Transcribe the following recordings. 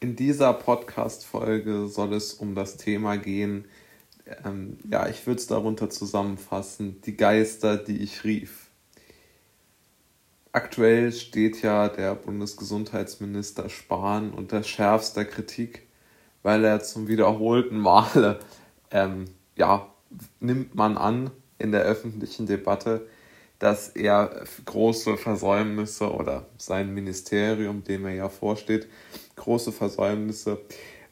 In dieser Podcast-Folge soll es um das Thema gehen, ähm, ja, ich würde es darunter zusammenfassen, die Geister, die ich rief. Aktuell steht ja der Bundesgesundheitsminister Spahn unter schärfster Kritik, weil er zum wiederholten Male, ähm, ja, nimmt man an in der öffentlichen Debatte, dass er große Versäumnisse oder sein Ministerium, dem er ja vorsteht, große Versäumnisse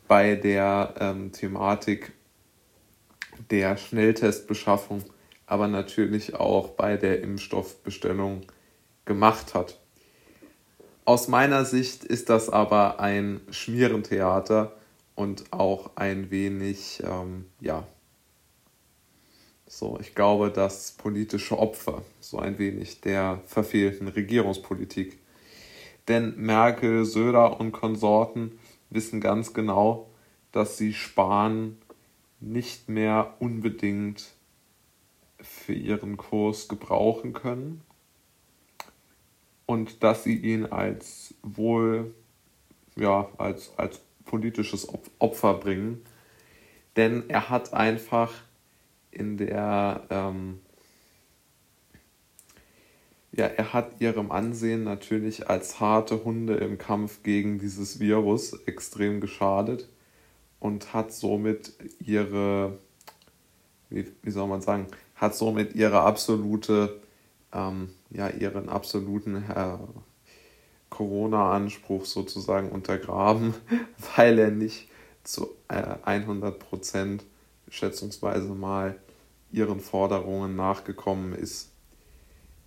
bei der ähm, Thematik der Schnelltestbeschaffung, aber natürlich auch bei der Impfstoffbestellung gemacht hat. Aus meiner Sicht ist das aber ein Schmierentheater und auch ein wenig, ähm, ja, so, ich glaube, das politische Opfer, so ein wenig der verfehlten Regierungspolitik. Denn Merkel, Söder und Konsorten wissen ganz genau, dass sie Spahn nicht mehr unbedingt für ihren Kurs gebrauchen können und dass sie ihn als wohl, ja, als, als politisches Opfer bringen. Denn er hat einfach in der, ähm, ja, er hat ihrem Ansehen natürlich als harte Hunde im Kampf gegen dieses Virus extrem geschadet und hat somit ihre, wie, wie soll man sagen, hat somit ihre absolute, ähm, ja, ihren absoluten äh, Corona-Anspruch sozusagen untergraben, weil er nicht zu äh, 100 Prozent schätzungsweise mal ihren Forderungen nachgekommen ist.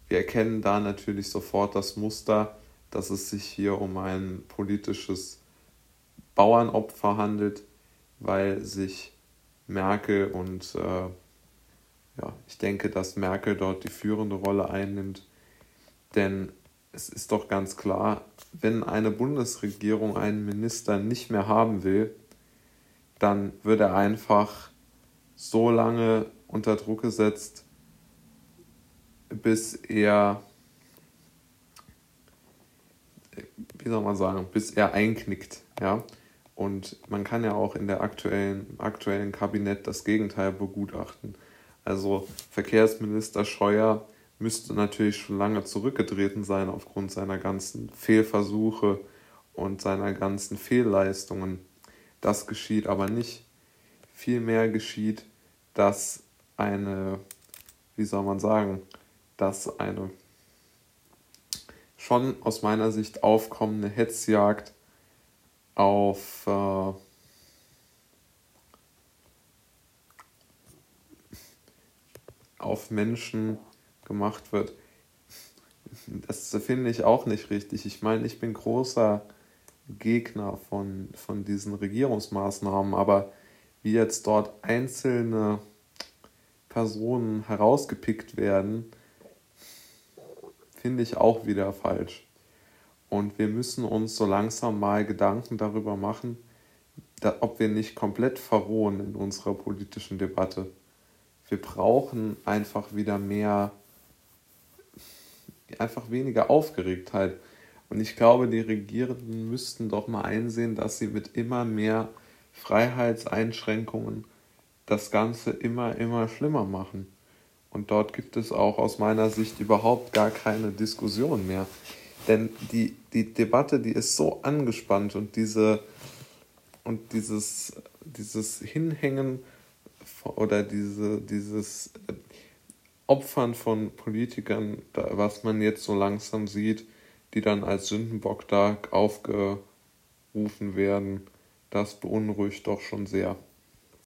Wir erkennen da natürlich sofort das Muster, dass es sich hier um ein politisches Bauernopfer handelt, weil sich Merkel und äh, ja, ich denke, dass Merkel dort die führende Rolle einnimmt. Denn es ist doch ganz klar, wenn eine Bundesregierung einen Minister nicht mehr haben will, dann wird er einfach so lange unter Druck gesetzt, bis er, wie soll man sagen, bis er einknickt, ja. Und man kann ja auch in der aktuellen, aktuellen Kabinett das Gegenteil begutachten. Also Verkehrsminister Scheuer müsste natürlich schon lange zurückgetreten sein aufgrund seiner ganzen Fehlversuche und seiner ganzen Fehlleistungen. Das geschieht aber nicht. Vielmehr geschieht, dass eine, wie soll man sagen, dass eine schon aus meiner Sicht aufkommende Hetzjagd auf äh, auf Menschen gemacht wird. Das finde ich auch nicht richtig. Ich meine, ich bin großer Gegner von, von diesen Regierungsmaßnahmen, aber wie jetzt dort einzelne Personen herausgepickt werden, finde ich auch wieder falsch. Und wir müssen uns so langsam mal Gedanken darüber machen, ob wir nicht komplett verrohen in unserer politischen Debatte. Wir brauchen einfach wieder mehr, einfach weniger Aufgeregtheit. Und ich glaube, die Regierenden müssten doch mal einsehen, dass sie mit immer mehr Freiheitseinschränkungen das Ganze immer, immer schlimmer machen. Und dort gibt es auch aus meiner Sicht überhaupt gar keine Diskussion mehr. Denn die, die Debatte, die ist so angespannt und diese und dieses, dieses Hinhängen oder diese, dieses Opfern von Politikern, was man jetzt so langsam sieht, die dann als Sündenbock da aufgerufen werden, das beunruhigt doch schon sehr.